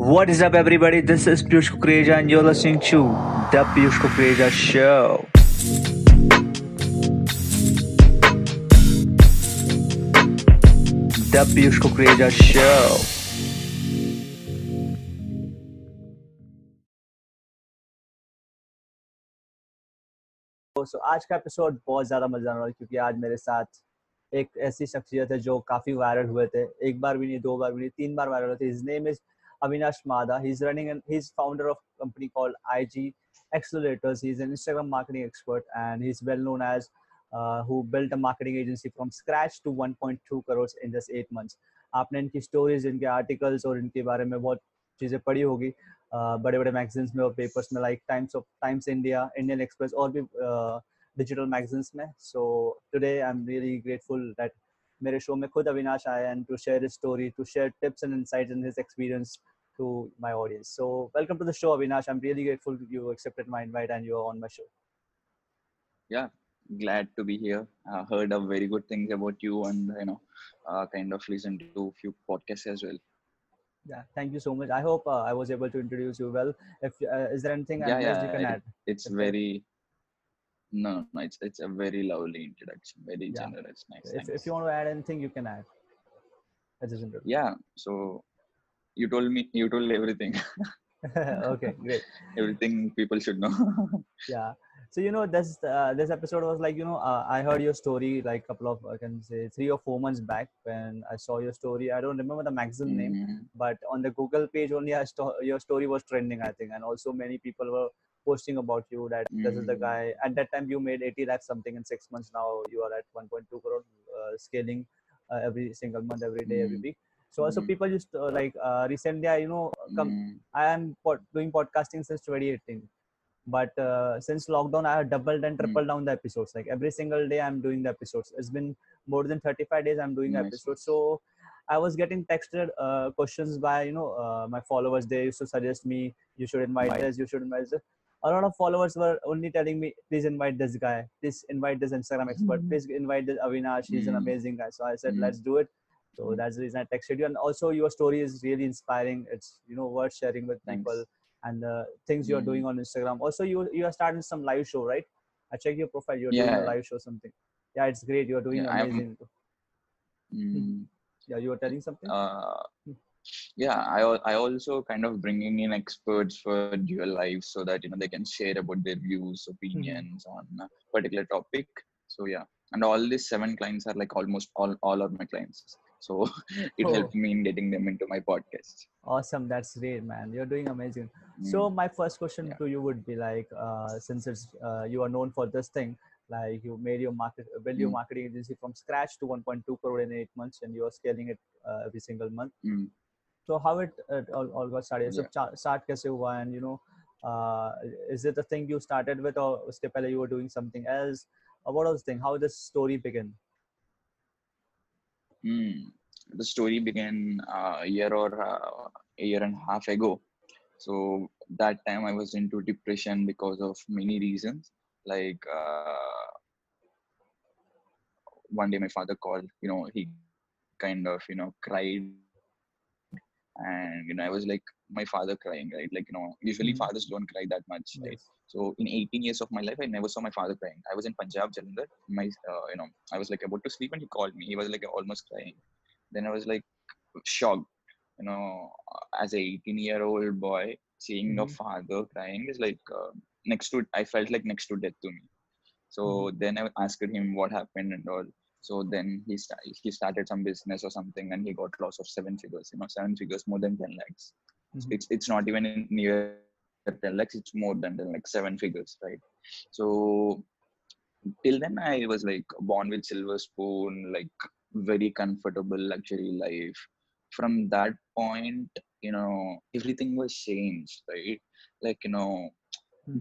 What is up, everybody? This is Piyush Kukreja, and you're listening to The Piyush Kukreja Show. The Piyush Kukreja Show. तो आज का episode बहुत ज़्यादा मज़ेदार रहा क्योंकि आज मेरे साथ एक ऐसी शख्सियत है जो काफ़ी वायरल हुए थे एक बार भी नहीं दो बार भी नहीं तीन बार वायरल हुए थे his name is Avinash Madha. He's running and he's founder of a company called IG Accelerators. He's an Instagram marketing expert and he's well known as uh, who built a marketing agency from scratch to 1.2 crores in just eight months. आपने इनकी stories इनके articles और इनके बारे में बहुत चीज़ें पढ़ी होगी बड़े बड़े मैगजीन्स में और पेपर्स में like Times of Times India Indian Express और भी डिजिटल मैगजीन्स में so today I am really grateful that मेरे शो में खुद अविनाश आया and to share his story to share tips and insights in his experience to my audience. So welcome to the show, Avinash. I'm really grateful you accepted my invite and you're on my show. Yeah, glad to be here. I heard of very good things about you and you know, uh, kind of listened to a few podcasts as well. Yeah, thank you so much. I hope uh, I was able to introduce you well. If uh, is there anything yeah, yeah, you can it, add? It's very no, no, it's it's a very lovely introduction, very Yeah. generous, nice. If, if you want to add anything, you can add. Yeah, so you told me you told everything, okay, great. everything people should know. yeah so you know this uh, this episode was like you know uh, i heard your story like couple of i can say three or four months back when i saw your story i don't remember the magazine name Mm, but on the google page only I sto- your story was trending i think and also many people were posting about you that this is the Mm. guy at that time you made 80 lakhs something in six months now you are at 1.2 crore uh, scaling uh, every single month every day every Mm. week so also Mm. people just uh, like uh, recently i you know come mm, I am pod- doing podcasting since 2018. But uh, since lockdown, I have doubled and tripled down the episodes. Like every single day, I'm doing the episodes. It's been more than 35 days I'm doing the Nice, episodes. So I was getting texted uh, questions by you know uh, my followers. They used to suggest me, you should invite Right. this, you should invite this. A lot of followers were only telling me, please invite this guy, please invite this Instagram expert, please invite this Avinash. He's an Mm. amazing guy. So I said, Mm. let's do it. So Mm. that's the reason I texted you. And also, your story is really inspiring. It's you know worth sharing with Thanks. people and the things you're Mm. doing on Instagram. Also, you you are starting some live show, right? I check your profile. You're doing a live show, something. Yeah, it's great. You're doing Yeah, amazing. mm. Yeah, you were telling something. uh, yeah I, I also kind of bringing in experts for dual lives so that you know they can share about their views opinions on a particular topic so yeah and all these seven clients are like almost all all of my clients so it Oh. helped me in getting them into my podcast Awesome. That's great, man. You're doing amazing. Mm. So my first question Yeah. to you would be like, uh, since it's uh, you are known for this thing, like you made your market, build your Mm. marketing agency from scratch to 1.2 crore in eight months, and you are scaling it uh, every single month. Mm so how it, all, all got started? So start kaise hua and you know uh, is it the thing you started with or uske pehle you were doing something else? Or what was the thing? How this story began hmm. the story began uh, a year or uh, a year and a half ago. So that time i was into depression because of many reasons. Like uh, one day my father called you know he kind of you know cried and you know I was like my father crying, right? Like you know usually Mhm. fathers don't cry that much, right? So in 18 years of my life, I never saw my father crying. I was in Punjab, Jalandhar. My, uh, you know, I was like about to sleep, and he called me. He was like almost crying. Then I was like shocked. You know, as a 18 year old boy, seeing a Mhm. father crying is like uh, next to. I felt like next to death to me. So then I asked him what happened and all. So then he sta- he started some business or something, and he got loss of seven figures. You know, seven figures, more than 10 lakhs Mhm. it's it's not even in near 10 lakhs it's more than 10 like seven figures right so till then i was like born with silver spoon like very comfortable luxury life from that point you know everything was changed right like you know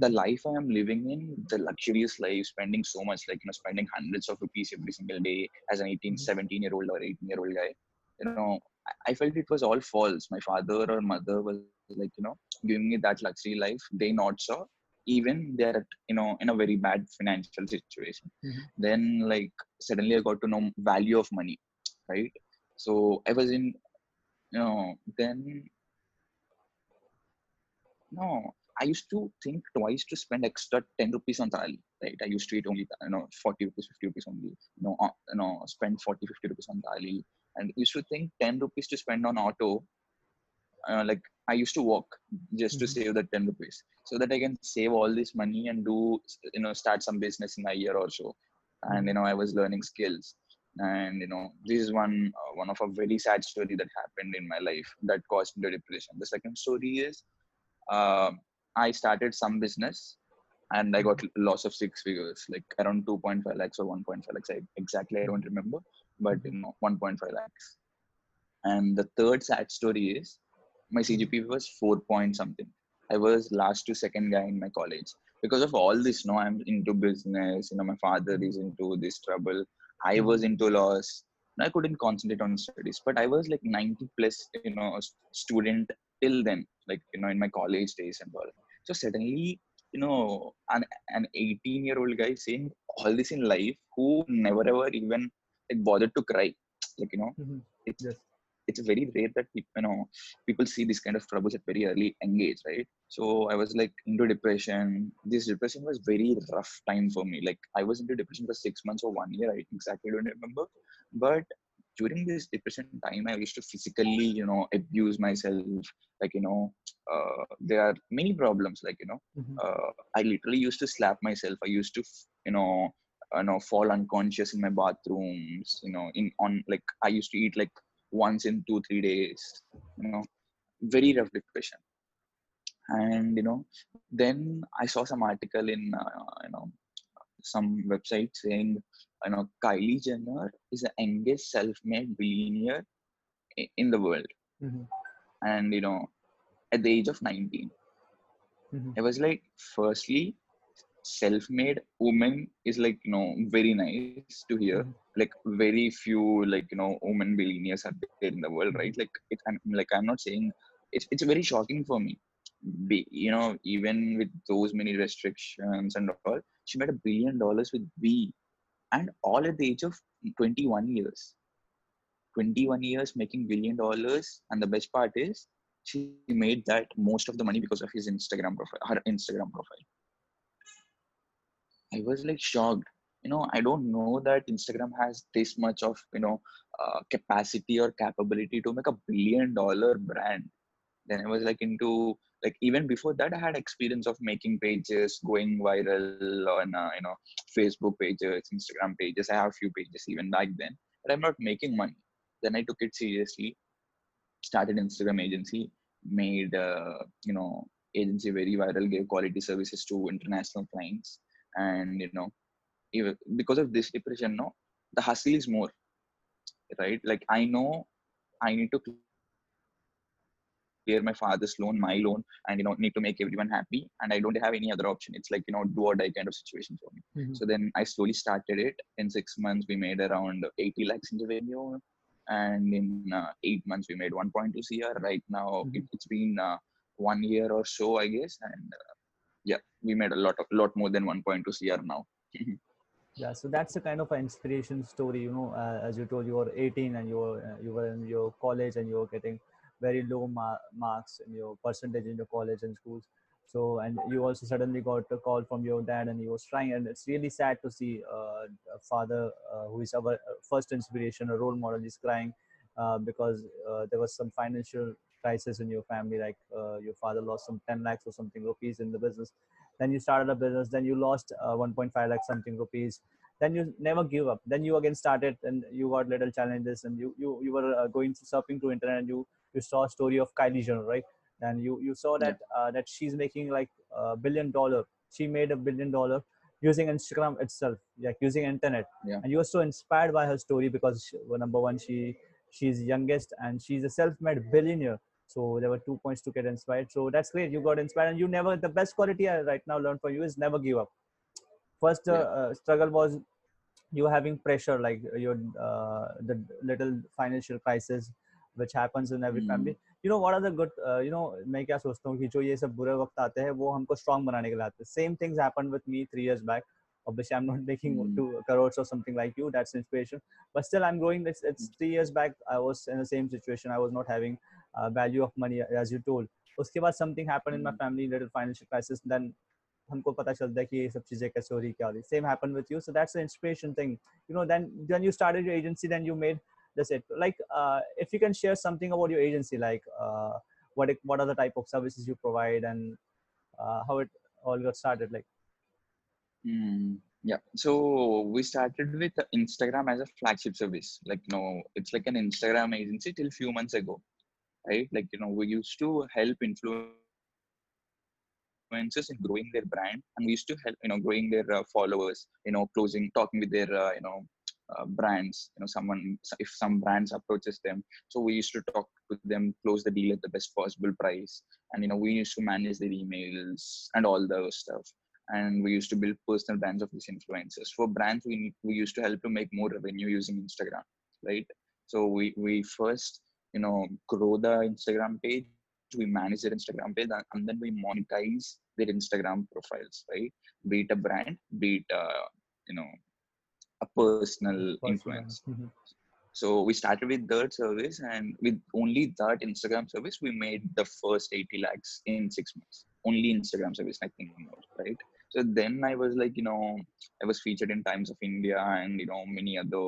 the life i am living in the luxurious life spending so much like you know spending hundreds of rupees every single day as an 18 Mhm. 17 year old or 18 year old guy you know I- felt it was all false. My father or mother was like you know giving me that luxury life. They not saw even they're you know in a very bad financial situation. Mhm. then like suddenly i got to know value of money right? So i was in you know then no, I used to think twice to spend extra 10 rupees on thali, right? I used to eat only, you know, 40 rupees, 50 rupees only, you know, uh, you know, spend 40, 50 rupees on thali. And used to think 10 rupees to spend on auto. Uh, like I used to walk just to Mhm. save that 10 rupees so that I can save all this money and do, you know, start some business in a year or so. And, you know, I was learning skills. And, you know, this is one, uh, one of a very sad story that happened in my life that caused me to depression. The second story is, uh, I started some business and I got mm-hmm. loss of six figures, like around 2.5 lakhs or 1.5 lakhs. I exactly I don't remember, but you know 1.5 lakhs. And the third sad story is my CGPA was four point something. I was last to second guy in my college because of all this. No, I'm into business. You know, my father is mm-hmm. into this trouble. I mm-hmm. was into loss. I couldn't concentrate on studies, but I was like 90 plus, you know, student till then, like you know, in my college days and all. So suddenly, you know, an an 18 year old guy saying all this in life who never ever even like bothered to cry, like you know, Mhm. it's Yes. it's very rare that people, you know people see this kind of troubles at very early engage, right? So I was like into depression. This depression was very rough time for me. Like I was into depression for six months or one year. I exactly don't remember, but during this depression time, I used to physically, you know, abuse myself. Like you know, uh, there are many problems. Like you know, Mhm. uh, I literally used to slap myself. I used to, you know, you know, fall unconscious in my bathrooms. You know, in on like I used to eat like once in two three days. You know, very rough depression. And you know, then I saw some article in uh, you know some website saying you know Kylie Jenner is the youngest self-made billionaire in the world, Mhm. and you know at the age of 19 Mhm. I was like, firstly, self-made woman is like you know very nice to hear. Mhm. Like very few like you know women billionaires are there in the world, right? Like it, I'm like I'm not saying it's it's very shocking for me. Be, you know, even with those many restrictions and all, she made a billion dollars with B, and all at the age of 21 years. 21 years making billion dollars, and the best part is she made that most of the money because of his Instagram profile, her Instagram profile. I was like shocked. You know, I don't know that Instagram has this much of you know uh, capacity or capability to make a billion dollar brand. Then I was like into like even before that I had experience of making pages going viral on uh, you know Facebook pages, Instagram pages. I have a few pages even back then, but I'm not making money. Then I took it seriously. Started Instagram agency, made uh, you know agency very viral, gave quality services to international clients, and you know even because of this depression no the hustle is more right like i know i need to clear my father's loan my loan and you know need to make everyone happy and i don't have any other option it's like you know do or die kind of situation for me Mhm. so then i slowly started it in six months we made around 80 lakhs in revenue and in uh, eight months we made 1.2 cr right now Mhm. it, it's been uh, one year or so i guess and uh, yeah we made a lot of lot more than 1.2 cr now Yeah, so that's a kind of an inspiration story. You know, uh, as you told, you were 18 and you were uh, you were in your college and you were getting very low ma- marks in your percentage in your college and schools. So, and you also suddenly got a call from your dad, and he was trying. And it's really sad to see uh, a father uh, who is our uh, first inspiration, a role model, is crying uh, because uh, there was some financial crisis in your family. Like uh, your father lost some 10 lakhs or something rupees in the business then you started a business then you lost uh, 1.5 lakh something rupees then you never give up then you again started and you got little challenges and you you, you were going surfing to internet and you you saw a story of kylie jenner right and you you saw that yeah uh, that she's making like a billion dollar she made a billion dollar using instagram itself like using internet yeah and you were so inspired by her story because she, well, number one she she's youngest and she's a self-made billionaire so there were two points to get inspired. So that's great. You got inspired, and you never. The best quality I right now learned from you is never give up. First uh, yeah uh, struggle was you having pressure, like your uh, the little financial crisis, which happens in every mm, family. You know what are the good? Uh, you know मैं क्या सोचता हूँ कि जो ये सब बुरे वक्त आते हैं वो हमको strong बनाने के लिए आते हैं. Same things happened with me three years back. Obviously, I'm not making mm, two crores or something like you. That's inspiration. But still, I'm growing. It's, it's three years back. I was in the same situation. I was not having uh, value of money, as you told. उसके बाद something happen in my Hmm. Family little financial crisis then हमको पता चलता है कि ये सब चीज़ें कैसे हो रही क्या हो रही same happen with you so that's inspiration thing you know then when you started your agency then you made that's it like uh, if you can share something about your agency like uh, what what are the type of services you provide and uh, how it all got started like Mm, yeah. So we started with Instagram as a flagship service. Like, know, it's like an Instagram agency till few months ago, right? Like, you know, we used to help influencers in growing their brand, and we used to help, you know, growing their uh, followers. You know, closing, talking with their, uh, you know, uh, brands. You know, someone if some brands approaches them, so we used to talk with them, close the deal at the best possible price, and you know, we used to manage their emails and all those stuff and we used to build personal brands of these influencers. For brands, we we used to help to make more revenue using Instagram, right? So we we first you know grow the Instagram page, we manage their Instagram page, and- and then we monetize their Instagram profiles, right? Be it a brand, be it uh, you know a personal influence. Mhm. So we started with that service, and with only that Instagram service, we made the first 80 lakhs in six months. Only Instagram service, nothing more, right? So then I was like, you know, I was featured in Times of India and you know many other,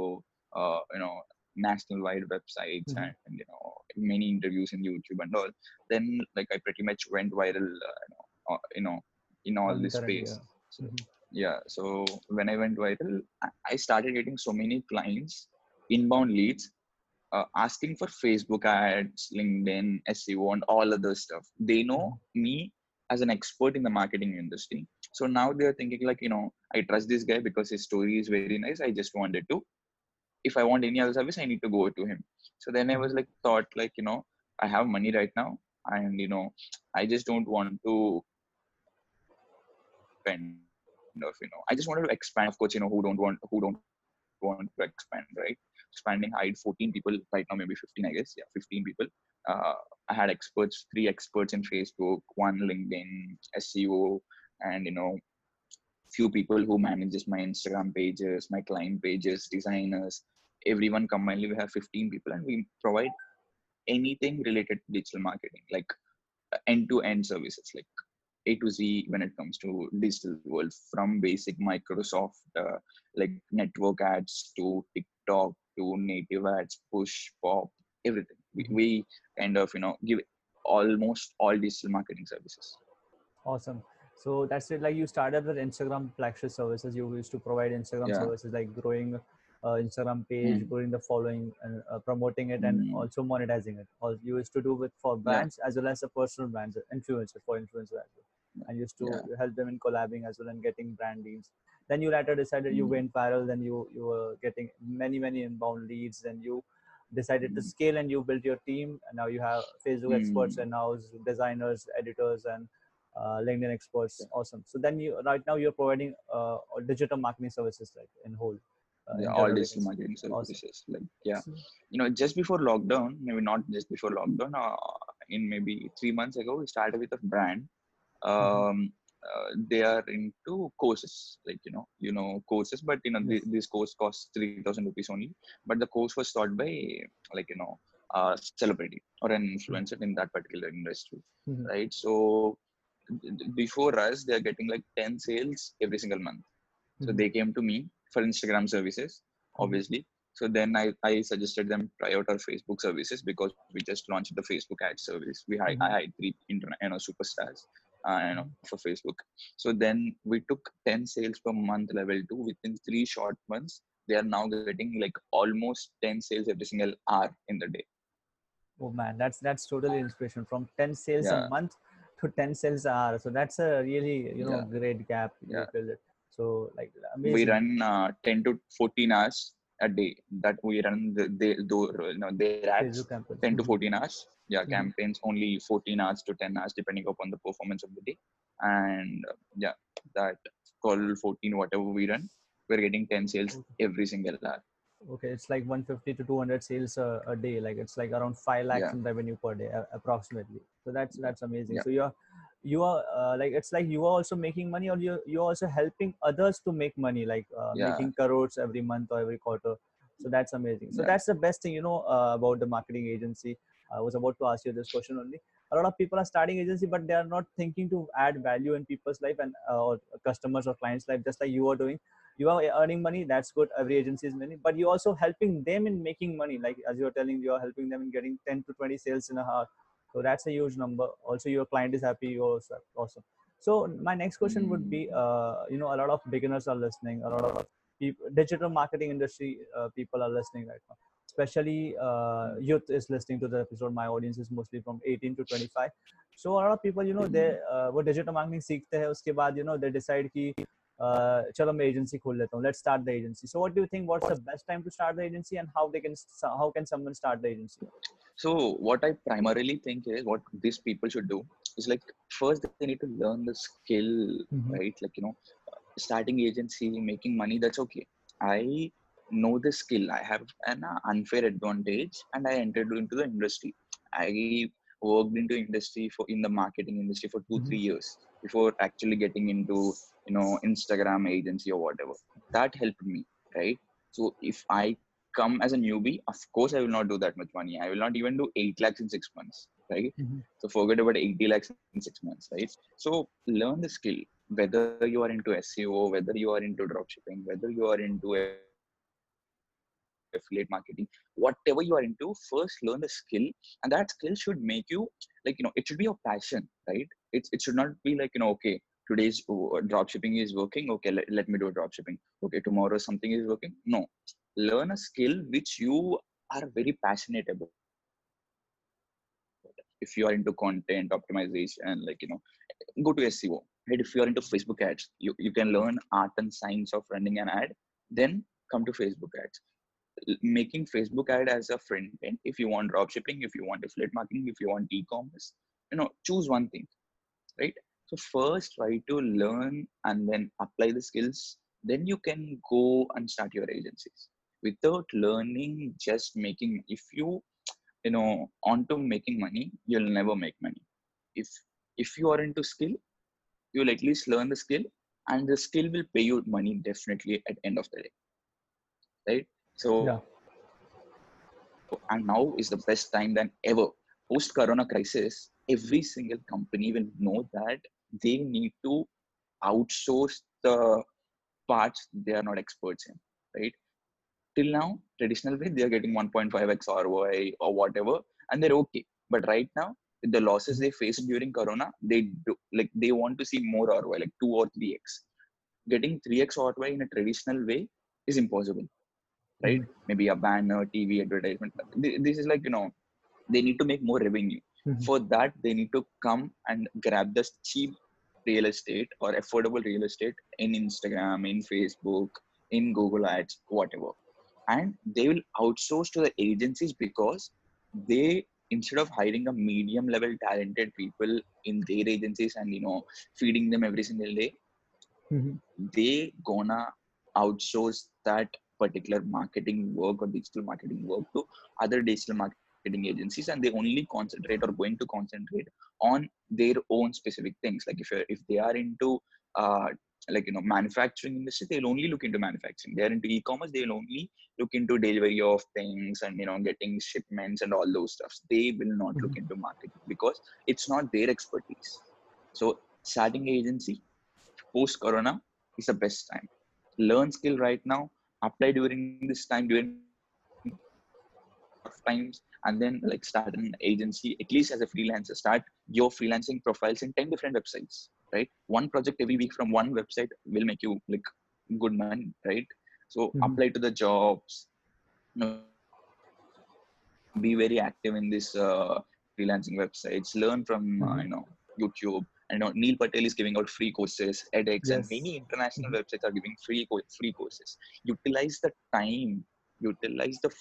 uh, you know, national wide websites Mhm. and, and you know many interviews in YouTube and all. Then like I pretty much went viral, uh, you know, uh, you know, in all this space. yeah. So, Mhm. Yeah so when i went viral I- started getting so many clients inbound leads uh, asking for facebook ads linkedin seo and all other stuff. They know me as an expert in the marketing industry. So now they're thinking like you know i trust this guy because his story is very nice. I just wanted to if i want any other service i need to go to him. So then i was like thought like you know i have money right now and you know i just don't want to spend you know i just wanted to expand of course you know who don't want who don't want to expand right? Expanding i had 14 people right now maybe 15 i guess. Yeah 15 people. Uh, i had experts three experts in facebook one linkedin seo and you know few people who manages my instagram pages my client pages designers. Everyone combinedly we have 15 people and we provide anything related to digital marketing like end to end services like a to Z when it comes to digital world from basic Microsoft uh, like network ads to TikTok to native ads, push, pop, everything. We, Mhm. we kind of you know give almost all digital marketing services. awesome so that's it like you started with instagram flagship services you used to provide instagram Yeah. services like growing instagram page Mm. growing the following and uh, promoting it and Mm. also monetizing it all you used to do with for brands as well as the personal brands influencers for influencers as well and used to Yeah. help them in collabing as well and getting brand deals then you later decided you Mm. went viral then you you were getting many many inbound leads then you decided to Mm. scale and you built your team and now you have facebook experts Mm. and now designers editors and uh, linkedin experts awesome so then you right now you're providing uh, digital marketing services like in whole uh, Yeah, all digital marketing Awesome. services. Like yeah, you know, just before lockdown, maybe not just before lockdown, uh, in maybe three months ago, we started with a brand. Um, uh, they are into courses, like you know, you know, courses, but you know, Yes. thi- this course costs three thousand rupees only. But the course was taught by like you know, a celebrity or an influencer in that particular industry, Mhm. right? So before us, they are getting like ten sales every single month. So Mhm. they came to me for Instagram services, Mhm. obviously. So then I, I suggested them try out our Facebook services because we just launched the Facebook ad service. We had Mhm. I had three internet you know superstars uh, you know Mhm. for Facebook. So then we took 10 sales per month level two within three short months. They are now getting like almost 10 sales every single hour in the day. oh man that's that's totally inspiration from 10 sales a month to 10 sales a hour so that's a really you know Yeah. great gap you Yeah. So like We run uh, 10 to 14 hours a day that we run the, the, the you know their ads 10 to Mhm. 14 hours yeah Mhm. campaigns only 14 hours to 10 hours depending upon the performance of the day and uh, yeah that 12 14 whatever we run we're getting 10 sales Okay. every single hour okay it's like 150 to 200 sales a, a day like it's like around 5 lakhs Yeah. in revenue per day a- approximately so that's that's amazing Yeah. so you're you are uh, like it's like you are also making money or you're, you're also helping others to make money like uh, Yeah. making crores every month or every quarter so that's amazing so Yeah. that's the best thing you know uh, about the marketing agency I was about to ask you this question only. A lot of people are starting agency, but they are not thinking to add value in people's life and uh, or customers or clients' life, just like you are doing. You are earning money, that's good. Every agency is money, but you're also helping them in making money. Like as you're telling, you are helping them in getting 10 to 20 sales in a hour So that's a huge number. Also, your client is happy. You're also awesome. So my next question would be, uh, you know, a lot of beginners are listening. A lot of people, digital marketing industry uh, people are listening right now especially uh, youth is listening to the episode my audience is mostly from 18 to 25 so a lot of people you know they uh, वो digital marketing सीखते हैं उसके बाद you know they decide कि uh, chalo main agency khol leta let's start the agency. So what do you think what's the best time to start the agency and how they can how can someone start the agency? So what i primarily think is what these people should do is like first they need to learn the skill mm-hmm. right? Like you know starting agency making money that's okay. I know this skill. I have an unfair advantage and i entered into the industry. I worked into industry for in the marketing industry for 2 mm-hmm. 3 years before actually getting into you know instagram agency or whatever. That helped me right? So if i come as a newbie of course i will not do that much money. I will not even do 8 lakhs in 6 months right? Mm-hmm. so forget about 80 lakhs in 6 months right? So learn the skill. Whether you are into seo whether you are into dropshipping whether you are into affiliate marketing whatever you are into first learn the skill. And that skill should make you like you know it should be your passion right it's it should not be like you know okay today's uh, drop shipping is working okay let, let me do drop shipping okay tomorrow something is working. No. Learn a skill which you are very passionate about. If you are into content optimization like you know go to seo right? If you are into facebook ads you, you can learn art and science of running an ad then come to facebook ads. Making Facebook ad as a front end. If you want drop shipping, if you want affiliate marketing, if you want e-commerce, you know, choose one thing, right? So first try to learn and then apply the skills. Then you can go and start your agencies. Without learning, just making, if you, you know, onto making money, you'll never make money. If if you are into skill, you'll at least learn the skill and the skill will pay you money definitely at end of the day right so, yeah. and now is the best time than ever. Post Corona crisis, every single company will know that they need to outsource the parts they are not experts in, right? Till now, traditional way, they are getting 1.5x ROI or whatever, and they're okay. But right now, the losses they faced during Corona, they do like they want to see more ROI, like two or three x. Getting 3x ROI in a traditional way is impossible right? Mm-hmm. Maybe a banner, TV advertisement. This is like, you know, they need to make more revenue. Mm-hmm. For that, they need to come and grab the cheap real estate or affordable real estate in Instagram, in Facebook, in Google Ads, whatever. And they will outsource to the agencies because they instead of hiring a medium level talented people in their agencies and you know feeding them every single day mm-hmm. they gonna outsource that particular marketing work or digital marketing work to other digital marketing agencies and they only concentrate or going to concentrate on their own specific things. Like if if they are into uh, like you know manufacturing industry they'll only look into manufacturing. They're into e-commerce they'll only look into delivery of things and you know getting shipments and all those stuffs. They will not mm-hmm. look into marketing because it's not their expertise. So starting agency post corona is the best time. Learn skill right now. Apply during this time during times and then like start an agency at least as a freelancer start your freelancing profiles in 10 different websites right one project every week from one website will make you like good money right so mm-hmm. apply to the jobs you know, be very active in this uh, freelancing websites learn from uh, mm-hmm. you know youtube I know Neil Patel is giving out free courses, edX, yes. and many international mm-hmm. websites are giving free free courses. Utilize the time, utilize the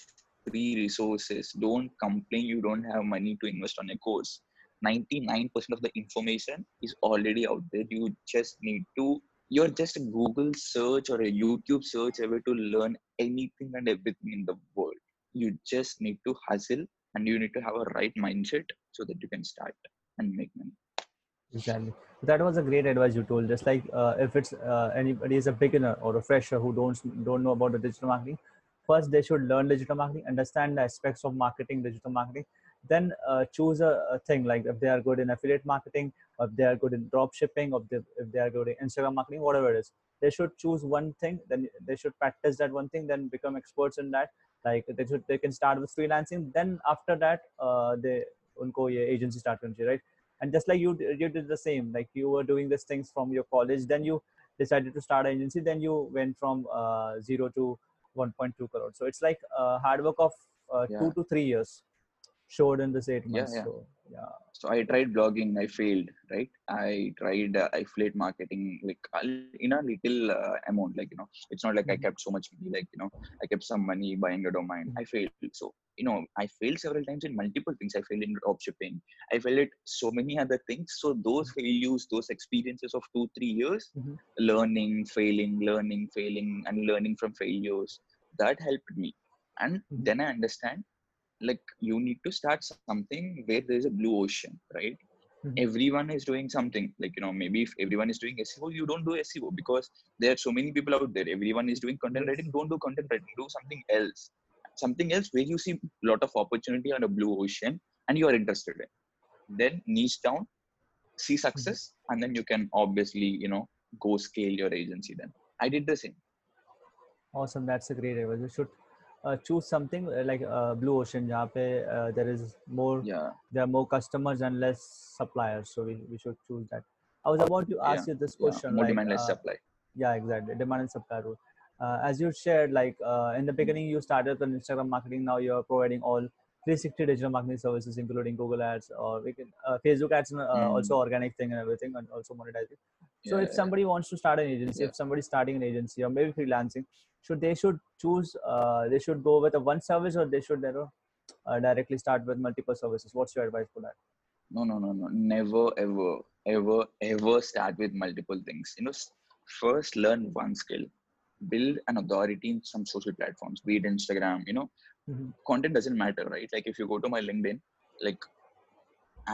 free resources. Don't complain you don't have money to invest on a course. 99% of the information is already out there. You just need to you're just a Google search or a YouTube search ever to learn anything and everything in the world. You just need to hustle and you need to have a right mindset so that you can start and make money exactly that was a great advice you told just like uh, if it's uh, anybody is a beginner or a fresher who don't don't know about the digital marketing first they should learn digital marketing understand the aspects of marketing digital marketing then uh, choose a, a, thing like if they are good in affiliate marketing if they are good in drop shipping or if they, if they are good in instagram marketing whatever it is they should choose one thing then they should practice that one thing then become experts in that. Like they should they can start with freelancing then after that uh, they unko ye agency start karni right? And just like you you did the same like you were doing these things from your college then you decided to start an agency then you went from uh, zero to 1.2 crore so it's like uh, hard work of uh, yeah. 2 to 3 years showed in this 8 months yeah, yeah. so yeah so i tried blogging i failed right i tried uh, affiliate marketing like in a little uh, amount like you know it's not like mm-hmm. i kept so much money like you know i kept some money buying a domain mm-hmm. i failed so you know i failed several times in multiple things i failed in drop shipping i failed at so many other things so those mm-hmm. failures those experiences of two three years mm-hmm. learning failing learning failing and learning from failures that helped me and Mhm. then i understand like you need to start something where there's a blue ocean right? Mhm. everyone is doing something like you know maybe if everyone is doing seo you don't do seo because there are so many people out there. Everyone is doing content writing don't do content writing do something else. Something else where you see a lot of opportunity on a blue ocean and you are interested in. Then niche down see success and then you can obviously you know go scale your agency then. I did the same. Awesome. That's a great advice you should uh, choose something uh, like uh, blue ocean where uh, there is more yeah. there are more customers and less suppliers so we, we should choose that i was about to ask yeah. you this question yeah. more like, demand less uh, supply yeah exactly demand and supply rule uh, as you shared like in the beginning you started on instagram marketing now you're providing all 360 digital marketing services including google ads or we can uh, facebook ads uh, Mm. also organic thing and everything and also monetizing. So yeah, if somebody wants to start an agency Yeah. if somebody's starting an agency or maybe freelancing should they should choose uh, they should go with a one service or they should uh, directly start with multiple services? What's your advice for that? No no no no. Never ever ever ever start with multiple things. You know first learn one skill. Build an authority in some social platforms be it instagram you know Mhm. content doesn't matter right like if you go to my linkedin like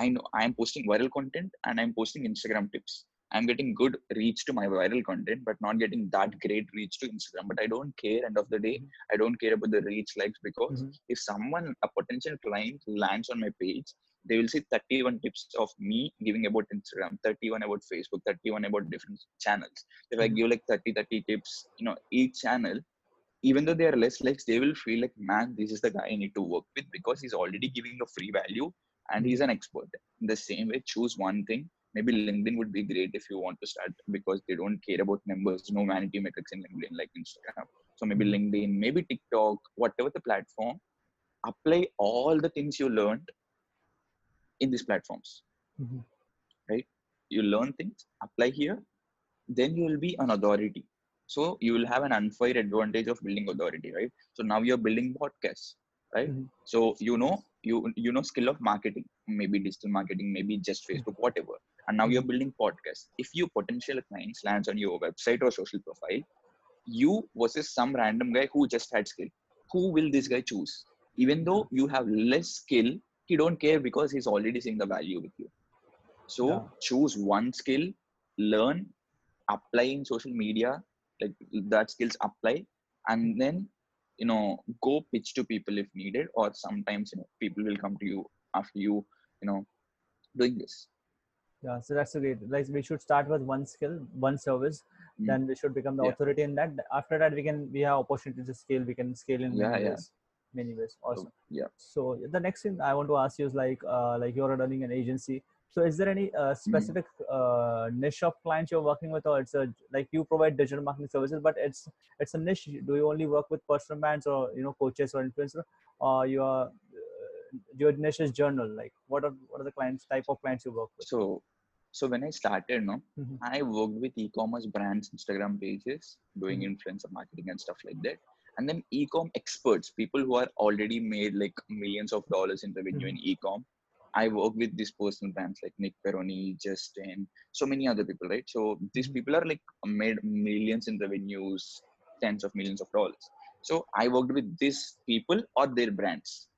i know i'm posting viral content and i'm posting instagram tips i'm getting good reach to my viral content but not getting that great reach to instagram but i don't care end of the day i don't care about the reach likes because Mhm. if someone a potential client lands on my page they will see 31 tips of me giving about instagram 31 about facebook 31 about different channels if i Mhm. give like 30 30 tips you know each channel even though they are less likes they will feel like man this is the guy i need to work with because he's already giving a free value and he's an expert. In the same way choose one thing. Maybe linkedin would be great if you want to start because they don't care about numbers no vanity metrics in linkedin like instagram. So maybe Mhm. linkedin maybe tiktok whatever the platform apply all the things you learned in these platforms. Mhm. you learn things apply here then you will be an authority so you will have an unfair advantage of building authority right? So now you're building podcasts right? Mhm. so you know you you know skill of marketing maybe digital marketing maybe just mm-hmm. facebook whatever. And now mm-hmm. you're building podcasts. If your potential clients lands on your website or social profile you versus some random guy who just had skill who will this guy choose? Even though mm-hmm. you have less skill he don't care because he's already seeing the value with you. So Yeah. choose one skill learn apply in social media like that skills apply and then you know go pitch to people if needed or sometimes you know people will come to you after you you know doing this Yeah, so that's a great. Like we should start with one skill, one service. Mm. Then we should become the Yeah. authority in that. After that, we can we have opportunity to scale. We can scale in Yeah, many yeah. ways. Many ways. So, Awesome. yeah So the next thing I want to ask you is like uh, like you're running an agency. So is there any uh, specific uh, niche of clients you're working with, or it's a like you provide digital marketing services, but it's it's a niche. Do you only work with personal brands or you know coaches or influencer, or your uh, your niche is journal? Like what are what are the clients type of clients you work with? so so when i started no Mhm. i worked with e-commerce brands instagram pages doing Mhm. influencer marketing and stuff like that and then e-com experts people who are already made like millions of dollars in revenue in e-com i work with these personal brands like nick peroni justin so many other people right? So these Mhm. people are like made millions in revenues tens of millions of dollars. So i worked with these people or their brands.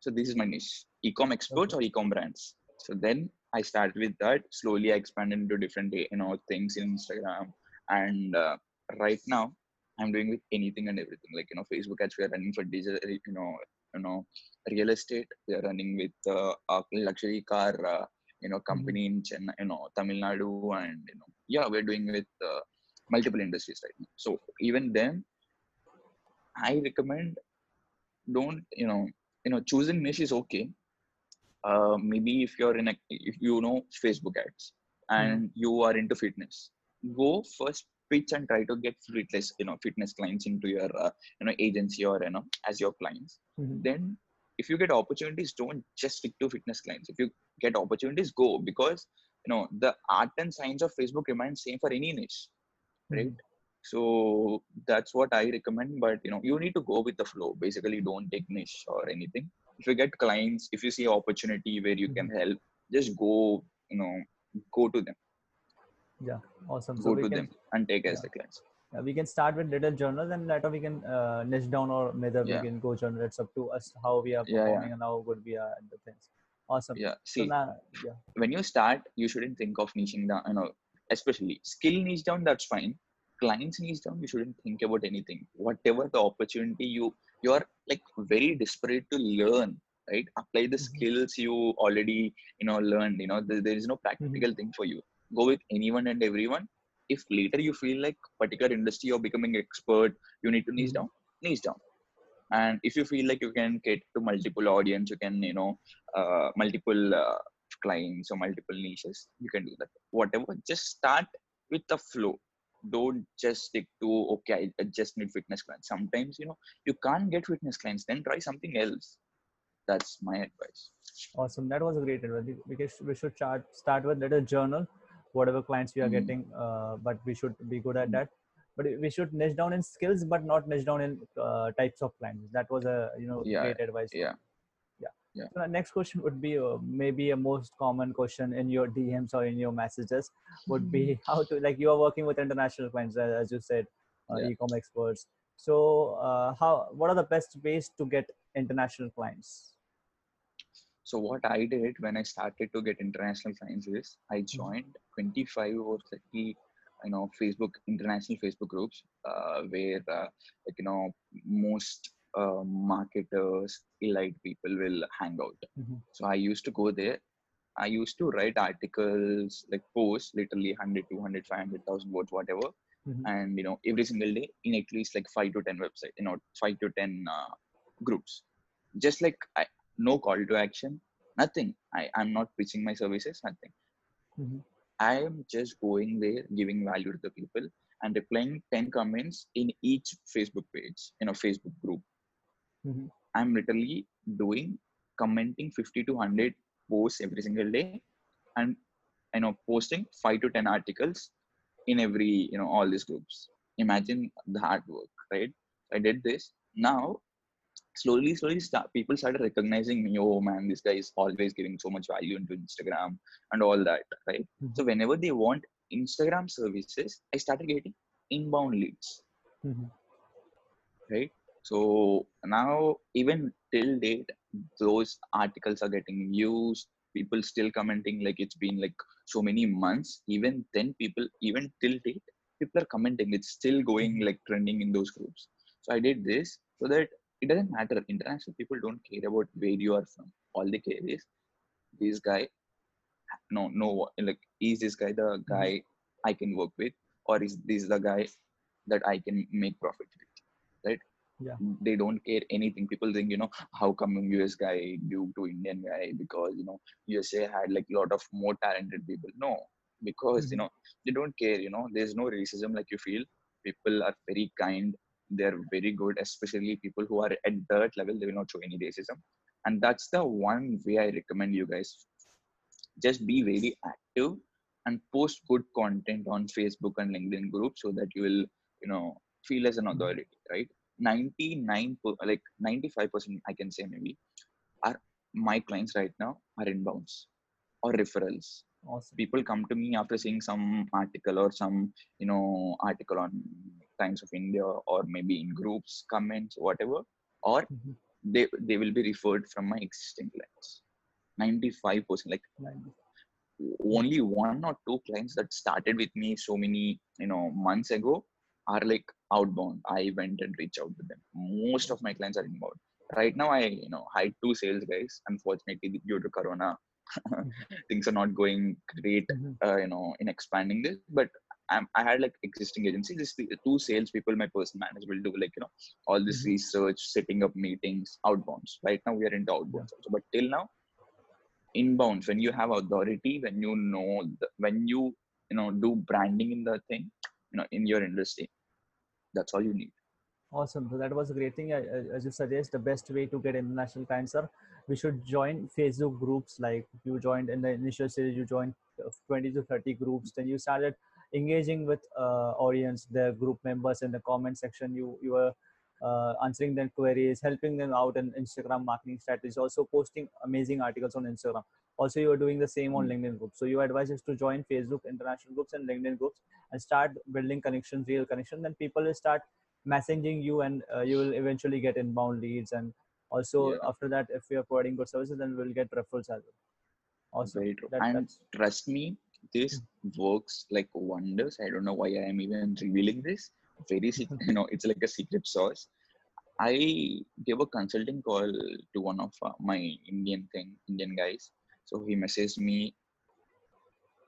So this is my niche ecom experts or ecom brands. So then i started with that. Slowly i expanded into different you know things in instagram. And uh, right now i'm doing with anything and everything like you know facebook ads we are running for digital you know you know real estate we are running with uh, a luxury car uh, you know company in Chennai, you know Tamil Nadu and you know yeah we're doing with uh, multiple industries right now. So even then I recommend don't you know you know choosing niche is okay. Uh, maybe if you're in a if you know facebook ads and you are into fitness go first pitch and try to get fitness you know fitness clients into your uh, you know agency or you know as your clients. Mhm. then if you get opportunities don't just stick to fitness clients. If you get opportunities go because you know the art and science of facebook remains same for any niche right? So that's what i recommend but you know you need to go with the flow. Basically don't take niche or anything. If you get clients if you see opportunity where you can help just go you know go to them Yeah, awesome. go So we to can them and take as yeah. the clients uh, we can start with little journals and later we can uh, niche down or whether we can go journal. It's up to us how we are Yeah, yeah. performing and how good we are at the things. Awesome. yeah So see now, yeah. when you start you shouldn't think of niching down you know especially skill niche down that's fine clients niche down you shouldn't think about anything whatever the opportunity you you are like very desperate to learn right apply the Mhm. skills you already you know learned you know there, there is no practical thing for you go with anyone and everyone. If later you feel like particular industry you're becoming expert you need to niche Mhm. down niche down. And if you feel like you can get to multiple audience you can you know uh, multiple uh, clients or multiple niches you can do that. Whatever just start with the flow. Don't just stick to okay I- just need fitness clients. Sometimes you know you can't get fitness clients then try something else. That's my advice. Awesome. That was a great advice. We- We, we should start start with little journal, whatever clients we are Mhm. getting, uh, but we should be good at that. But we should niche down in skills, but not niche down in uh, types of clients. That was a you know Yeah, great advice. yeah. Yeah. Yeah. So the next question would be uh, maybe a most common question in your DMs or in your messages would be how to like you are working with international clients as you said, uh, Yeah. e-com experts. So uh, how what are the best ways to get international clients? So what i did when i started to get international clients is i joined 25 or 30 you know facebook international facebook groups uh, where uh, like you know most uh, marketers elite people will hang out. Mhm. so i used to go there. I used to write articles like posts literally 100 200 500000 words whatever. Mhm. and you know every single day in at least like 5 to 10 website you know 5 to 10 uh, groups. Just like I, no call to action nothing. I i'm not pitching my services nothing. Mhm. i am just going there giving value to the people and replying 10 comments in each facebook page you know facebook group. Mhm. i'm literally doing commenting 50 to 100 posts every single day and you know posting 5 to 10 articles in every you know all these groups. Imagine the hard work right? I did this. Now slowly slowly start, people started recognizing me oh man this guy is always giving so much value into instagram and all that right? Mhm. so whenever they want instagram services i started getting inbound leads. Mhm. right? So now even till date those articles are getting used. People still commenting like it's been like so many months. Even then people even till date people are commenting. It's still going like trending in those groups. So i did this so that it doesn't matter. International people don't care about where you are from. All they care is this guy no no like is this guy the guy i can work with? Or is this the guy that i can make profit with? Right? Yeah. they don't care anything. People think you know how come us guy due to indian guy because you know usa had like a lot of more talented people. No. Because you Mhm. know they don't care you know. There's no racism like you feel. People are very kind they're very good especially people who are at that level they will not show any racism and that's the one way i recommend you guys just be very active and post good content on facebook and linkedin groups so that you will you know feel as an Mhm. authority right 99 like 95 percent i can say maybe are my clients right now are inbounds or referrals Awesome. people come to me after seeing some article or some you know article on times of india or maybe in groups comments whatever or Mhm. they they will be referred from my existing clients. 95 percent like Nice. only one or two clients that started with me so many you know months ago are like outbound. I went and reached out to them. Most of my clients are inbound. Right now i you know hired two sales guys. Unfortunately due to corona things are not going great Mhm. uh, you know in expanding this. But I'm, i had like existing agencies this the two sales people my person manager will do like you know all this Mhm. research setting up meetings outbounds right now we are into outbounds also but till now inbounds when you have authority when you know the, when you you know do branding in the thing you know in your industry that's all you need Awesome. So that was a great thing. As you suggest, the best way to get international clients are we should join Facebook groups. Like you joined in the initial stage, you joined uh, 20 to 30 groups. Then you started engaging with uh, audience, the group members in the comment section. You you were uh, answering their queries, helping them out in Instagram marketing strategies. Also posting amazing articles on Instagram. Also, you are doing the same on Mm. LinkedIn groups. So your advice is to join Facebook international groups and LinkedIn groups and start building connections, real connections. Then people will start messaging you and uh, you will eventually get inbound leads and also Yeah. after that if we are providing good services then we'll get referrals as well true. That- and trust me, this works like wonders. I don't know why I am even revealing this. Very, you know, it's like a secret sauce. I gave a consulting call to one of uh, my Indian thing, Indian guys. So he messaged me by seeing somewhere,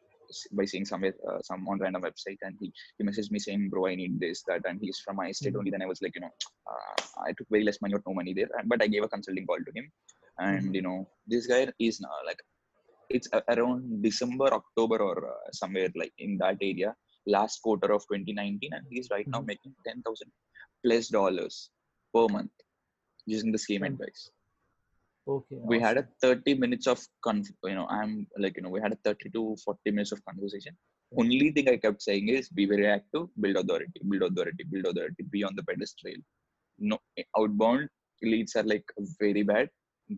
uh, some on random website, and he, he messaged me saying, "Bro, I need this, that," and he's from my state Mhm. only. Then I was like, you know, uh, I took very less money or no money there, but I gave a consulting call to him, and Mhm. you know, this guy is now like it's around December, October, or uh, somewhere like in that area, last quarter of 2019, and he's right now Mhm. making 10,000 plus dollars per month using the same Ten- advice. okay We had a 30 minutes of, con- you know, I'm like, you know, we had a 30 to 40 minutes of conversation. Only thing I kept saying is be very active, build authority, build authority, build authority, be on the pedestal. No, outbound leads are like very bad.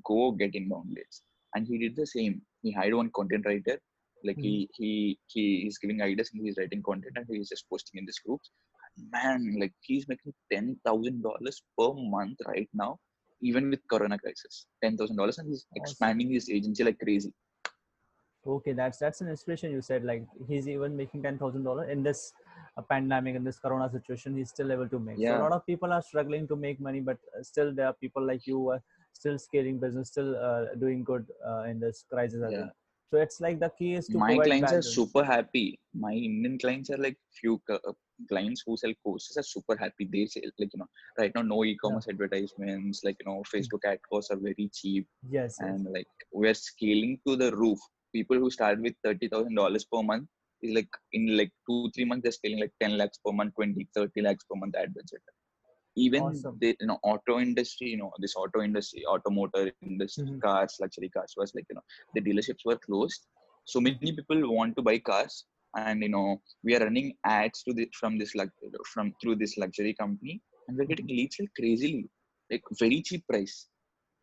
Go get inbound leads. And he did the same. He hired one content writer. Like he he he is giving ideas and he's writing content and he's just posting in this groups. Man, like he's making ten thousand dollars per month right now, even with Corona crisis. Ten thousand dollars and he's Awesome. expanding his agency like crazy. okay that's that's an inspiration you said like he's even making ten thousand dollars in this uh, pandemic in this corona situation he's still able to make so a lot of people are struggling to make money but uh, still there are people like you are still scaling business still uh, doing good uh, in this crisis Yeah. so it's like the key is to my clients balance. are super happy. My indian clients are like few uh, clients who sell courses are super happy. They say like you know right now no e-commerce advertisements like you know facebook ad costs are very cheap. Yes, yes. and like we're scaling to the roof. People who start with $30000 per month is like in like two three months they're scaling like 10 lakhs per month 20 30 lakhs per month ad budget even Awesome. the you know auto industry you know this auto industry automotive industry Mhm. cars luxury cars was like you know the dealerships were closed so many people want to buy cars and you know we are running ads to the from this like from through this luxury company and we're getting leads like crazily like very cheap price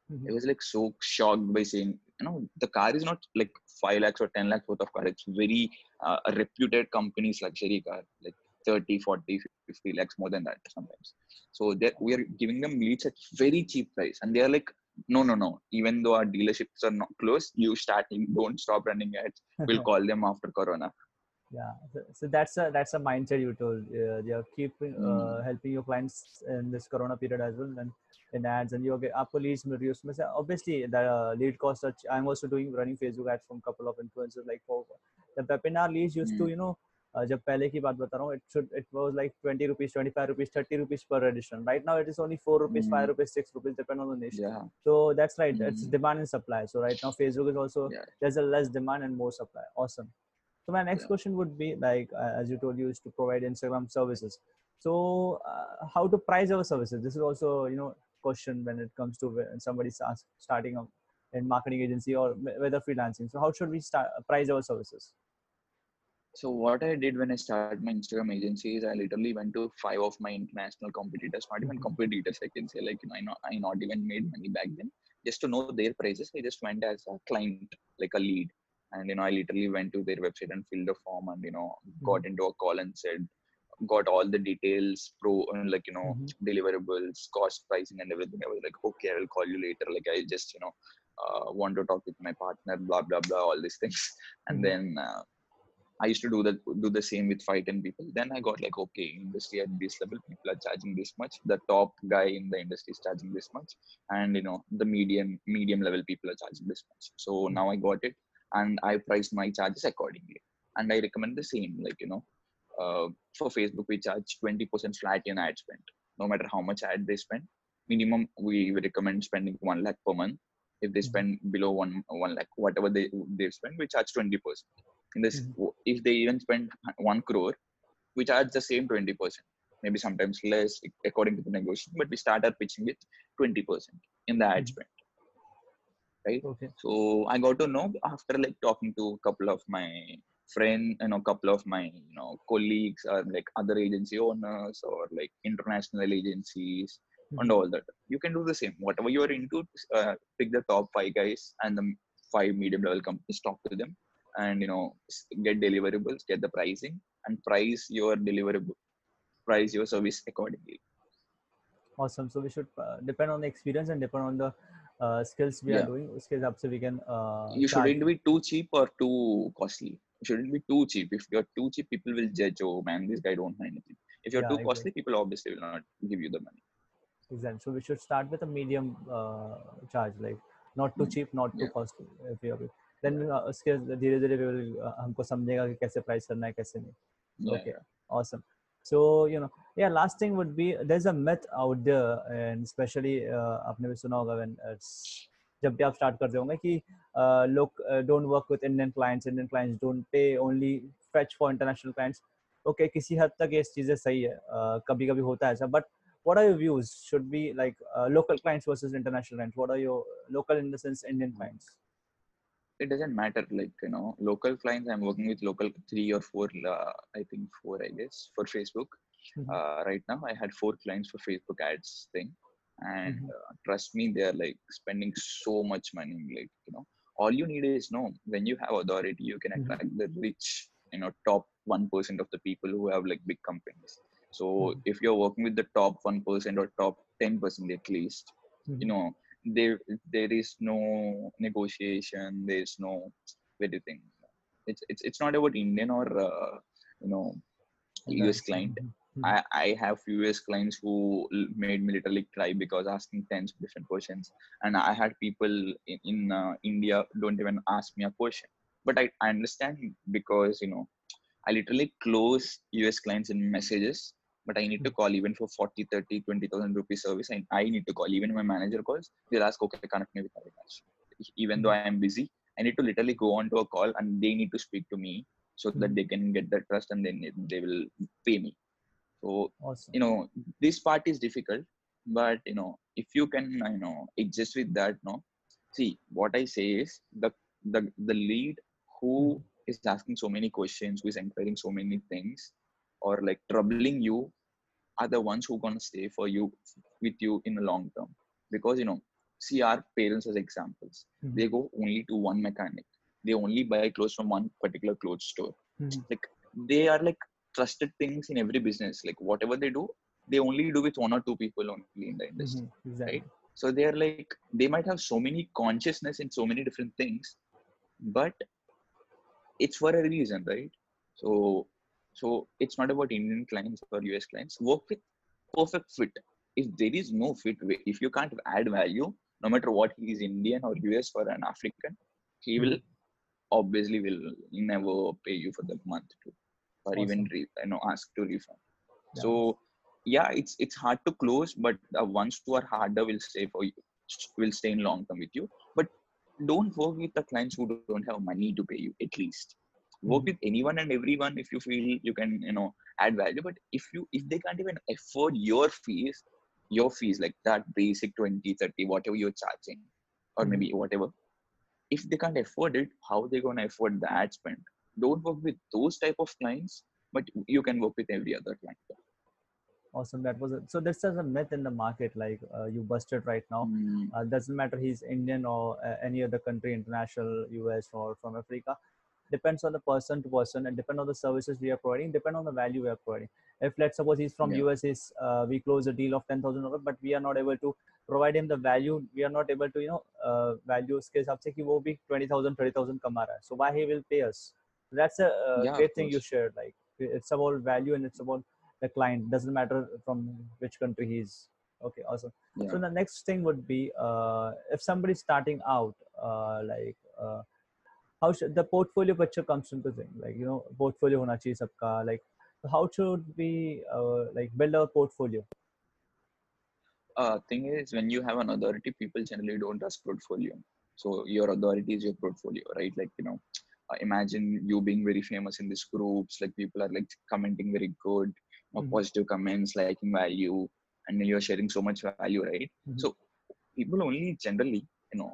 Mhm. I was like so shocked by saying, you know, the car is not like five lakhs or 10 lakhs worth of car. It's very uh, a reputed company's luxury car, like 30, 40, 50 lakhs more than that sometimes. So that we are giving them leads at very cheap price. And they are like, no, no, no. Even though our dealerships are not closed, you start, don't stop running ads. We'll call them after Corona. yeah so, so that's a that's a mindset you told uh, you're keeping uh, Mm. helping your clients in this corona period as well and in ads and you're get आपको leads मिल रही है उसमें से obviously the uh, lead cost are, I'm also doing running Facebook ads from couple of influencers like for the webinar leads used to Mm. you know uh, जब पहले की बात बता रहा हूँ it should it was like 20 rupees 25 rupees 30 rupees per edition right now it is only 4 rupees 5 Mm. rupees 6 rupees depending on the niche Yeah. so that's right it's Mm. demand and supply so right now Facebook is also Yeah. there's a less demand and more supply awesome so my next Yeah. question would be like, uh, as you told, you is to provide Instagram services. So uh, how to price our services? This is also you know question when it comes to when somebody starts starting a in marketing agency or wh- whether freelancing. So how should we start price our services? So what I did when I started my Instagram agency is I literally went to five of my international competitors, not even competitors, I can say. Like you know, I not I not even made money back then. Just to know their prices, I just went as a client, like a lead. And you know, I literally went to their website and filled a form and you know, got into a call and said, got all the details, pro and like you know, Mhm. deliverables, cost pricing and everything. I was like, okay, I will call you later. Like I just, you know, uh, want to talk with my partner, blah blah blah, all these things. And Mhm. then uh, I used to do that do the same with five ten people. Then I got like okay, industry at this level, people are charging this much. The top guy in the industry is charging this much, and you know the medium medium level people are charging this much. So now I got it, and I priced my charges accordingly. And I recommend the same, like you know, uh, for Facebook we charge twenty percent flat in ad spend, no matter how much ad they spend. Minimum we recommend spending one lakh per month. If they spend below one one lakh, whatever they they spend, we charge twenty percent in this Mhm. if they even spend one crore we charge the same 20% maybe sometimes less according to the negotiation but we start our pitching with 20% in the ad Mhm. spend right Okay. so i got to know after like talking to a couple of my friend you know couple of my you know colleagues or like other agency owners or like international agencies and Mhm. all that you can do the same whatever you are into uh, pick the top five guys and the five medium level companies talk to them and you know get deliverables get the pricing and price your deliverable price your service accordingly. Awesome. So we should uh, depend on the experience and depend on the uh, skills we yeah. are doing uske hisab se we can uh, you shouldn't start. be too cheap or too costly. You shouldn't be too cheap. If you're too cheap people will judge oh man this guy don't know anything. If you're yeah, too costly people obviously will not give you the money. Exactly. So we should start with a medium uh, charge like not too hmm. cheap not too yeah. costly then uh, उसके धीरे धीरे हमको समझेगा कि कैसे price करना है कैसे नहीं। Okay awesome so you know yeah last thing would be there is a myth out there and specially आपने भी सुना होगा व्हेन uh, जब भी आप स्टार्ट करते होंगे कि uh, लोग don't work with Indian clients Indian clients don't pay only fetch for international clients okay किसी हद तक ये चीज़ें सही है कभी कभी होता है ऐसा but what are your views? Should be like uh, local clients versus international clients. What are your local in the sense indian. It doesn't matter like you know local clients i'm working with local three or four uh, i think four i guess for facebook Mhm. uh, right now i had four clients for facebook ads thing and Mhm. uh, trust me they're like spending so much money like you know all you need is know when you have authority you can Mhm. attract the rich you know top 1% of the people who have like big companies so Mhm. if you're working with the top 1% or top 10% at least Mhm. you know there there is no negotiation there's no what do you think? It's it's, it's not about indian or uh, you know us client. Mhm. I, I have US clients who made me literally cry because asking tens of different questions. And i had people in, in uh, india don't even ask me a question. But I, I understand because you know i literally close us clients in messages but i need to hmm. call even for 40 30 20000 rupees service and i need to call even my manager calls they'll ask okay connect me with Avinash. even though hmm. i am busy i need to literally go on to a call and they need to speak to me so that Mhm. they can get the trust and then they will pay me so Awesome. you know this part is difficult but you know if you can you know exist with that no see what i say is the the the lead who hmm. is asking so many questions who is inquiring so many things or like troubling you are the ones who gonna stay for you with you in the long term because you know see our parents as examples Mhm. they go only to one mechanic they only buy clothes from one particular clothes store Mhm. like they are like trusted things in every business like whatever they do they only do with one or two people only in the industry Mhm. Exactly. so they are like they might have so many consciousness in so many different things but it's for a reason right so so it's not about indian clients or us clients. Work with perfect fit. If there is no fit if you can't add value no matter what he is indian or us or an african he hmm. will obviously will never pay you for the month too or even re, you know ask to refund. Yeah. so yeah it's it's hard to close but the ones who are harder will stay for you will stay in long term with you. But don't work with the clients who don't have money to pay you at least work Mhm. with anyone and everyone if you feel you can you know add value but if you if they can't even afford your fees your fees like that basic 20 30 whatever you're charging or maybe whatever if they can't afford it how they going to afford the ad spend don't work with those type of clients but you can work with every other client Awesome. That was it. So this is a myth in the market. Like uh, you busted right now. Mm, Uh, doesn't matter he's Indian or uh, any other country, international, US or from Africa Depends on the person to person and depend on the services we are providing. Depend on the value we are providing. If let's suppose he's from Yeah. US, is uh, we close a deal of ten thousand dollars, but we are not able to provide him the value. We are not able to you know uh, value उसके हिसाब से कि वो भी twenty thousand, thirty thousand कमा रहा है. So why he will pay us? that's a uh, Yeah, of great thing you course. shared like it's about value and it's about the client doesn't matter from which country he's okay awesome Yeah. so the next thing would be uh, if somebody's starting out uh, like uh, how should the portfolio picture comes into thing like you know portfolio hona chahiye sabka like how should we uh, like build our portfolio uh thing is when you have an authority people generally don't ask portfolio so your authority is your portfolio right like you know uh, imagine you being very famous in these groups like people are like commenting very good you know, Mhm. positive comments liking value and then you're sharing so much value right Mhm. so people only generally you know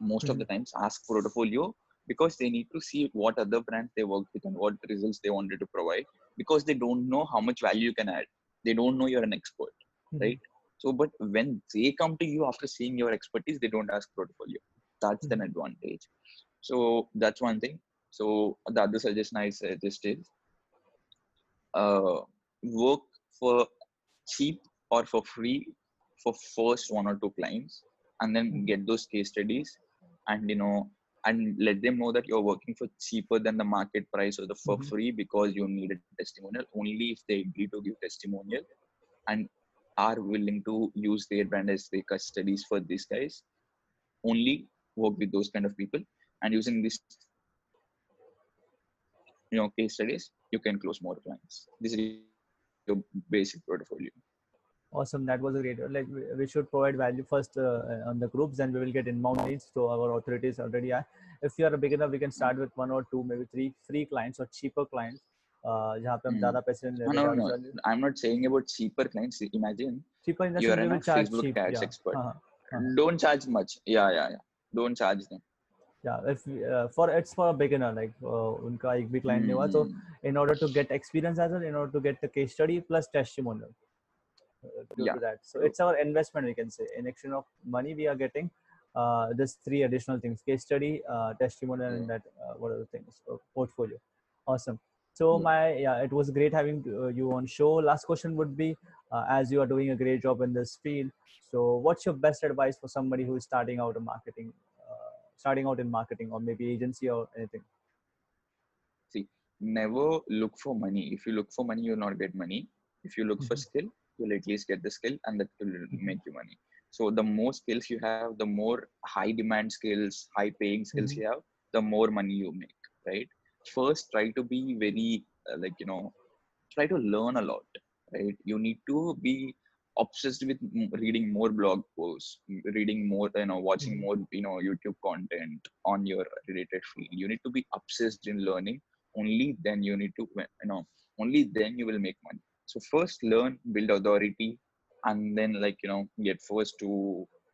most of Mhm. the times ask portfolio because they need to see what other brands they worked with and what results they wanted to provide because they don't know how much value you can add they don't know you're an expert Mhm. right so, but when they come to you after seeing your expertise, they don't ask portfolio. That's an advantage. So that's one thing. So the other suggestion I suggest is uh, work for cheap or for free for first one or two clients, and then Mhm. get those case studies, and you know, and let them know that you're working for cheaper than the market price or the for Mhm. free because you need a testimonial. Only if they agree to give testimonial and are willing to use their brand as their case studies for these guys only work with those kind of people and using this you know case studies you can close more clients this is your basic portfolio Awesome. That was a great. Like we, we should provide value first uh, on the groups, then we will get inbound leads. So our authorities already are. If you are a beginner, we can start with one or two, maybe three free clients or cheaper clients. Uh, जहाँ पे हम Hmm. ज़्यादा पैसे नहीं no लेते no ज़्यादा no value. i'm not saying about cheaper clients imagine cheaper in the you are sense we an will charge facebook cheap. ads Yeah. expert Uh-huh. Uh-huh. don't charge much yeah yeah yeah don't charge them Yeah. If we, uh, for it's for a beginner, like uh, उनका एक भी client नहीं हुआ तो Hmm. in order to get experience as well, in order to get the case study plus testimonial. Due Yeah, to that, so it's our investment. We can say in exchange of money, we are getting uh, this three additional things: case study, uh, testimonial, and that uh, what are the things? Uh, portfolio. Awesome. So Yeah. my yeah, it was great having uh, you on show. Last question would be, uh, as you are doing a great job in this field, so what's your best advice for somebody who is starting out in marketing, uh, starting out in marketing, or maybe agency or anything? see never look for money if you look for money you'll not get money if you look for Mhm. skill you'll at least get the skill and that will make you money. So the more skills you have the more high demand skills high paying skills Mhm. you have the more money you make right? First try to be very uh, like you know try to learn a lot right? You need to be obsessed with reading more blog posts reading more you know watching Mhm. more you know youtube content on your related field. You need to be obsessed in learning. Only then you need to you know only then you will make money so first learn build authority and then like you know get first two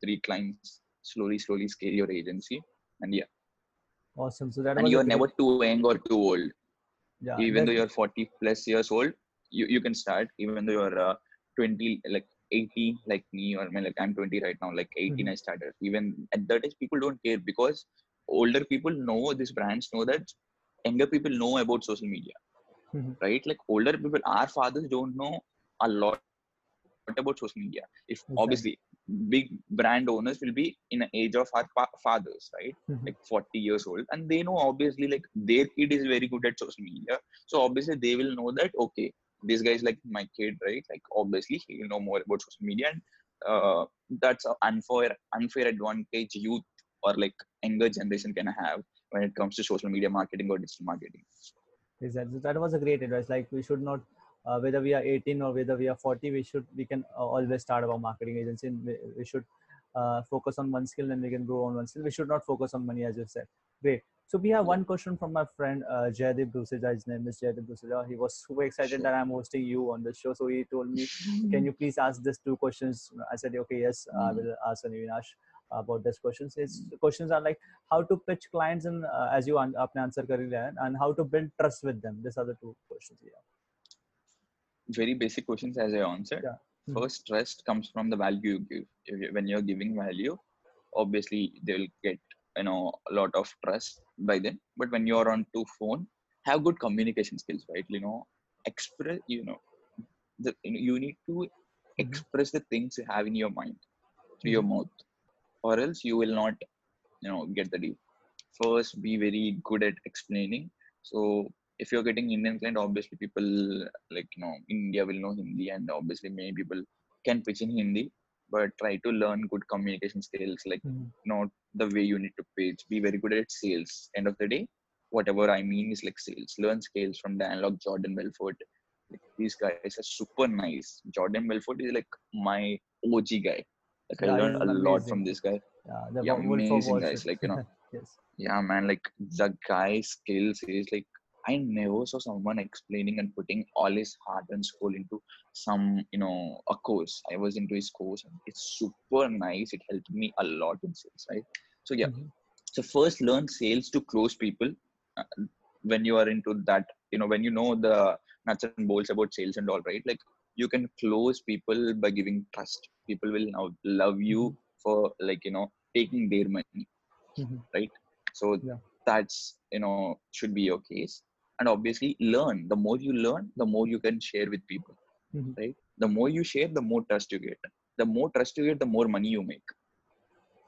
three clients slowly slowly scale your agency and yeah Awesome. So that and you're never too young or too old Yeah. even though you're 40 plus years old you, you can start even though you're uh, 20 like 80 like me or I mean, like i'm 20 right now like 18 Mhm. i started even at that age people don't care because older people know these brands know that younger people know about social media Mhm. right like older people our fathers don't know a lot about social media if Exactly. obviously big brand owners will be in the age of our fa- fathers right Mhm. like 40 years old and they know obviously like their kid is very good at social media so obviously they will know that okay this guy is like my kid right like obviously he will know more about social media and uh, that's an unfair unfair advantage youth or like younger generation can have when it comes to social media marketing or digital marketing Exactly. That was a great advice. Like we should not, uh, whether we are 18 or whether we are 40, we should we can uh, always start our marketing agency. And we, we should uh, focus on one skill and we can grow on one skill. We should not focus on money, as you said. Great. So we have one question from my friend uh, Jaydeep Duseja. His name is Jaydeep Duseja. He was super excited Sure. that I'm hosting you on this show. So he told me, "Can you please ask these two questions?" I said, "Okay, yes, I Mm. will ask Avinash about this questions is questions are like how to pitch clients and uh, as you un- answer career and how to build trust with them. These are the two questions yeah very basic questions as i answered. Yeah. mm-hmm. first trust comes from the value you give. When you're giving value obviously they will get you know a lot of trust by then. But when you're on to phone have good communication skills right? You know express you know the you need to hmm. express the things you have in your mind through mm-hmm. your hmm. mouth or else you will not you know get the deal. First, be very good at explaining So if you're getting Indian client, obviously people like you know India will know Hindi, and obviously many people can pitch in Hindi, but try to learn good communication skills, like Mhm. not the way you need to pitch. Be very good at sales. End of the day, whatever I mean is like sales. Learn skills from the analog Jordan Belfort. Like, these guys are super nice. Jordan Belfort is like my OG guy. Like I learned a lot from this guy. Yeah, the Yeah, Wo- Wolf of Wall amazing guys. Like you know, yes. yeah, man. Like the guy's skills is like I never saw someone explaining and putting all his heart and soul into some, you know, a course. I was into his course. And it's super nice. It helped me a lot in sales, right? So yeah. Mhm. So first, learn sales to close people. Uh, when you are into that, you know, when you know the nuts and bolts about sales and all, right? Like you can close people by giving trust. People will now love you for like you know taking their money Mhm. right so Yeah. that's you know should be your case and obviously learn the more you learn the more you can share with people Mhm. right the more you share the more trust you get the more trust you get the more money you make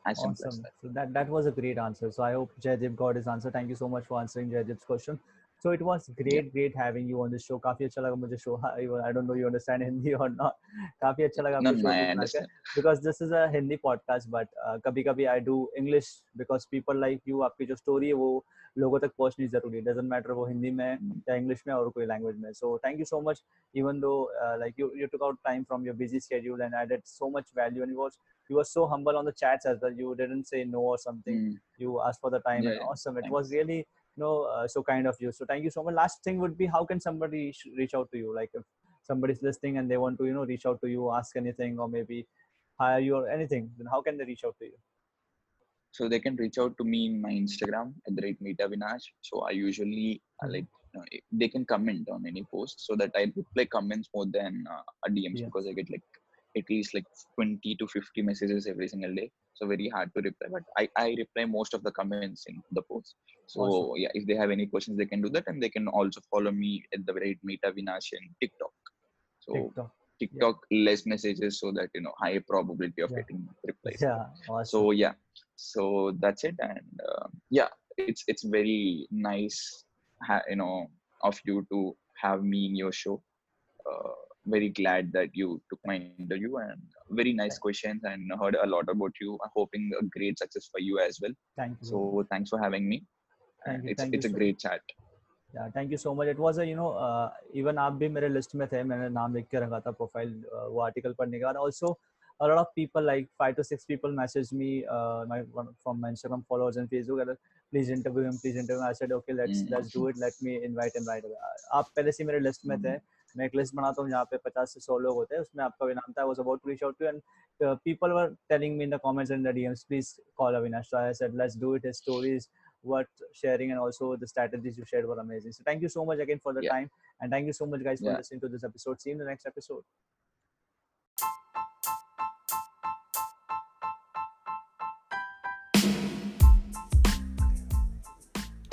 as Awesome. that So that that was a great answer. So I hope Jaydeep got his answer. Thank you so much for answering Jaydeep's question. So it was great, great having you on the show. काफी अच्छा लगा मुझे show. I don't know you understand Hindi or not. काफी अच्छा लगा no आपको no show i को बनाकर. understand because this is a Hindi podcast, but uh, कभी कभी I do English because people like you आपकी जो story है वो लोगों तक पहुंचनी जरूरी है doesn't matter वो हिंदी में या इंग्लिश में और कोई लैंग्वेज में so thank you so much even though uh, like you you took out time from your busy schedule and added so much value and you was you were so humble on the chats as well you didn't say no or something Mm. you asked for the time Yeah, and yeah. awesome it Thanks. was really you know uh, so kind of you so thank you so much last thing would be how can somebody sh- reach out to you like if somebody's listening and they want to you know reach out to you ask anything or maybe hire you or anything then how can they reach out to you so they can reach out to me in my instagram at the rate Meetavinash. so i usually uh, Mhm. like you know, they can comment on any post so that i reply comments more than uh, a dms Yeah. because i get like at least like 20 to 50 messages every single day. So very hard to reply but i i reply most of the comments in the post. So Awesome. yeah if they have any questions they can do that and they can also follow me at the rate Meetavinash and tiktok. So tiktok. Tiktok less messages so that you know high probability of Yeah. getting replies. Yeah awesome. so yeah. So that's it and uh, yeah it's it's very nice ha- you know of you to have me in your show. Uh, very glad that you took my interview and very nice questions and heard a lot about you i'm hoping a great success for you as well thank you so thanks for having me Thank and you, it's thank you it's a so great chat yeah thank you so much it was a you know uh, even आप भी मेरे list में थे मैंने नाम लिख के रखा था प्रोफाइल वो आर्टिकल पढ़ने के बाद also a lot of people like five to six people messaged me uh, my one from my Instagram followers and Facebook and please interview him please interview him I said okay let's Mm. let's do it let me invite him right away आप पहले से ही मेरे list में थे मैं एक list बनाता हूँ जहाँ पे पचास से सौ लोग होते हैं उसमें आपका भी नाम था was about reach out and people were telling me in the comments and the DMs please call Avinash so I said let's do it his stories what sharing and also the strategies you shared were amazing so thank you so much again for the yeah. time and thank you so much guys for yeah. listening to this episode see you in the next episode